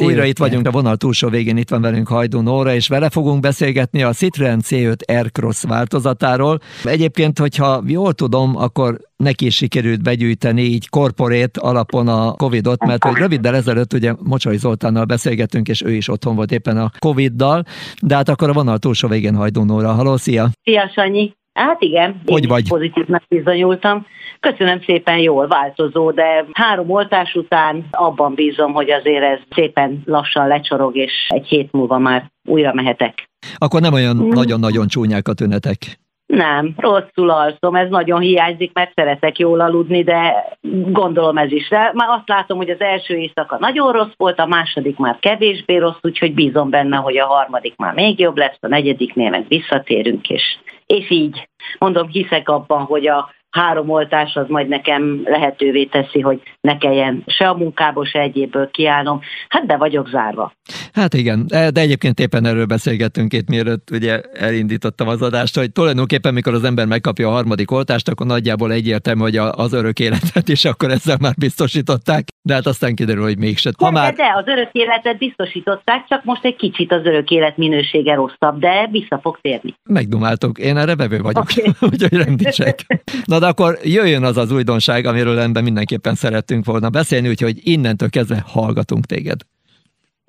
Újra itt vagyunk a vonal túlsó végén, itt van velünk Hajdú Nóra, és vele fogunk beszélgetni a Citroen C5 Aircross változatáról. Egyébként, hogyha jól tudom, akkor neki is sikerült begyűjteni így korporét alapon a Covid-ot, mert hogy röviddel ezelőtt ugye Mocsai Zoltánnal beszélgettünk, és ő is otthon volt éppen a Covid-dal, de hát akkor a vonal túlsó végén Hajdú Nóra. Haló, szia! Szia, Sanyi! Hát igen, hogy vagy? pozitívnak bizonyultam. Köszönöm szépen, jól változó, de három oltás után abban bízom, hogy azért ez szépen lassan lecsorog, és egy hét múlva már újra mehetek. Akkor nem olyan nagyon-nagyon csúnyák a tünetek. Nem, rosszul alszom, ez nagyon hiányzik, mert szeretek jól aludni, de gondolom ez is. De már azt látom, hogy az első éjszaka nagyon rossz volt, a második már kevésbé rossz, úgyhogy bízom benne, hogy a harmadik már még jobb lesz, a negyediknél meg visszatérünk, és, és így. Mondom, hiszek abban, hogy a három oltás az majd nekem lehetővé teszi, hogy ne kelljen se a munkából, se egyébből kiállnom. Hát be vagyok zárva. Hát igen, de egyébként éppen erről beszélgettünk itt, mielőtt ugye elindítottam az adást, hogy tulajdonképpen mikor az ember megkapja a harmadik oltást, akkor nagyjából egyértelmű, hogy az örök életet is akkor ezzel már biztosították, de hát aztán kiderül, hogy mégsem. Ha de, már... de az örök életet biztosították, csak most egy kicsit az örök élet minősége rosszabb, de vissza fog térni. Megdumáltuk, én erre bevő vagyok, okay. úgyhogy rendítsek. Na de akkor jöjjön az az újdonság, amiről ember mindenképpen szerettünk volna beszélni, úgyhogy innentől kezdve hallgatunk téged.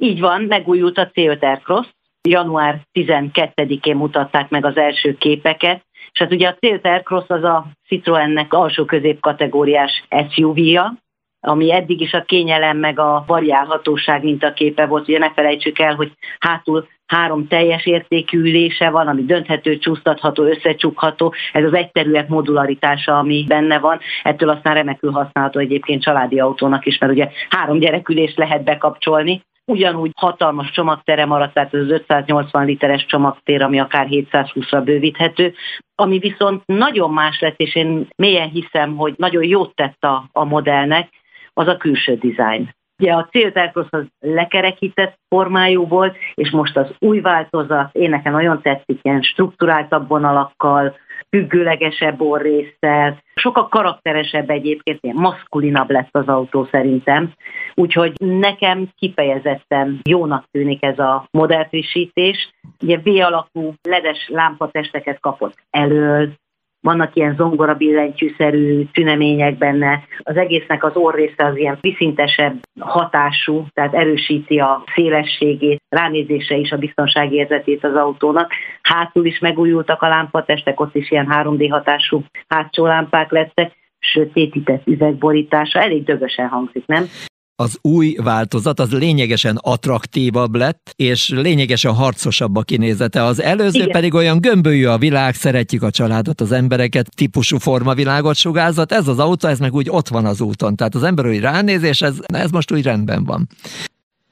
Így van, megújult a C5 Aircross. Január 12-én mutatták meg az első képeket, és hát ugye a C5 Aircross az a Citroennek alsó középkategóriás SUV-ja, ami eddig is a kényelem meg a variálhatóság mint a képe volt. Ugye ne felejtsük el, hogy hátul három teljes értékű ülése van, ami dönthető, csúsztatható, összecsukható. Ez az egyterület modularitása, ami benne van. Ettől aztán remekül használható egyébként családi autónak is, mert ugye három gyerekülést lehet bekapcsolni. Ugyanúgy hatalmas csomagtere maradt, tehát az 580 literes csomagtér, ami akár 720-ra bővíthető, ami viszont nagyon más lett, és én mélyen hiszem, hogy nagyon jót tett a, a modellnek, az a külső dizájn. Ugye a célterkrosz az lekerekített formájú volt, és most az új változat, én nekem nagyon tetszik, ilyen struktúráltabb vonalakkal, függőlegesebb orrészsel, sokkal karakteresebb egyébként, ilyen maszkulinabb lesz az autó szerintem. Úgyhogy nekem kifejezetten jónak tűnik ez a modellfrissítés. Ugye V alakú ledes lámpatesteket kapott elől, vannak ilyen zongora billentyűszerű tünemények benne. Az egésznek az orrésze az ilyen viszintesebb hatású, tehát erősíti a szélességét, ránézése is a biztonsági érzetét az autónak. Hátul is megújultak a lámpatestek, ott is ilyen 3D hatású hátsó lámpák lettek, sötétített üvegborítása, elég dögösen hangzik, nem? Az új változat az lényegesen attraktívabb lett, és lényegesen harcosabb a kinézete. Az előző Igen. pedig olyan gömbölyű a világ, szeretjük a családot, az embereket, típusú formavilágot sugárzat. Ez az autó, ez meg úgy ott van az úton. Tehát az ember úgy ránéz, és ez, ez most úgy rendben van.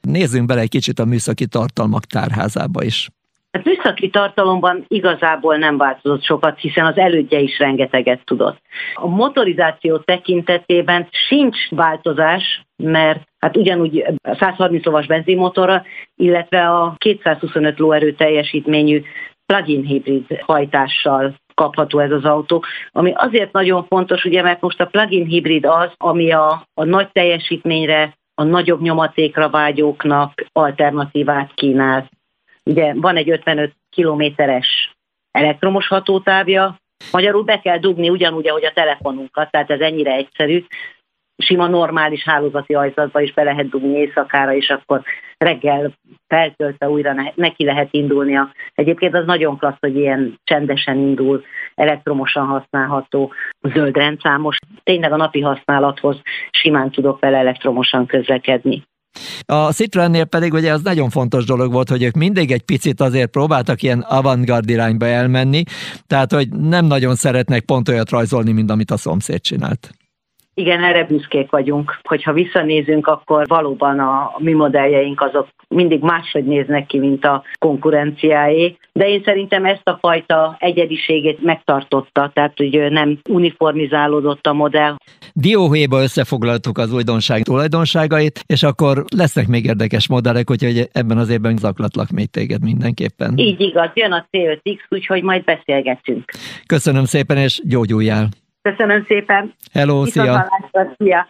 Nézzünk bele egy kicsit a műszaki tartalmak tárházába is. Hát műszaki tartalomban igazából nem változott sokat, hiszen az elődje is rengeteget tudott. A motorizáció tekintetében sincs változás, mert hát ugyanúgy 130 lovas benzinmotorra, illetve a 225 lóerő teljesítményű plug-in hibrid hajtással kapható ez az autó, ami azért nagyon fontos, ugye, mert most a plug-in hibrid az, ami a, a nagy teljesítményre, a nagyobb nyomatékra vágyóknak alternatívát kínál. Ugye van egy 55 kilométeres elektromos hatótávja, magyarul be kell dugni ugyanúgy, ahogy a telefonunkat, tehát ez ennyire egyszerű, sima normális hálózati ajzatba is be lehet dugni éjszakára, és akkor reggel feltöltve újra neki lehet indulnia. Egyébként az nagyon klassz, hogy ilyen csendesen indul, elektromosan használható, zöld rendszámos. Tényleg a napi használathoz simán tudok vele elektromosan közlekedni. A Citroennél pedig ugye az nagyon fontos dolog volt, hogy ők mindig egy picit azért próbáltak ilyen avantgard irányba elmenni, tehát hogy nem nagyon szeretnek pont olyat rajzolni, mint amit a szomszéd csinált. Igen, erre büszkék vagyunk. Hogyha visszanézünk, akkor valóban a mi modelljeink azok mindig máshogy néznek ki, mint a konkurenciáé, de én szerintem ezt a fajta egyediségét megtartotta, tehát hogy nem uniformizálódott a modell. Dióhéjba összefoglaltuk az újdonság tulajdonságait, és akkor lesznek még érdekes modellek, úgyhogy ebben az évben zaklatlak még téged mindenképpen. Így igaz, jön a C5X, úgyhogy majd beszélgetünk. Köszönöm szépen, és gyógyuljál! Köszönöm szépen. Hello, szia. szia.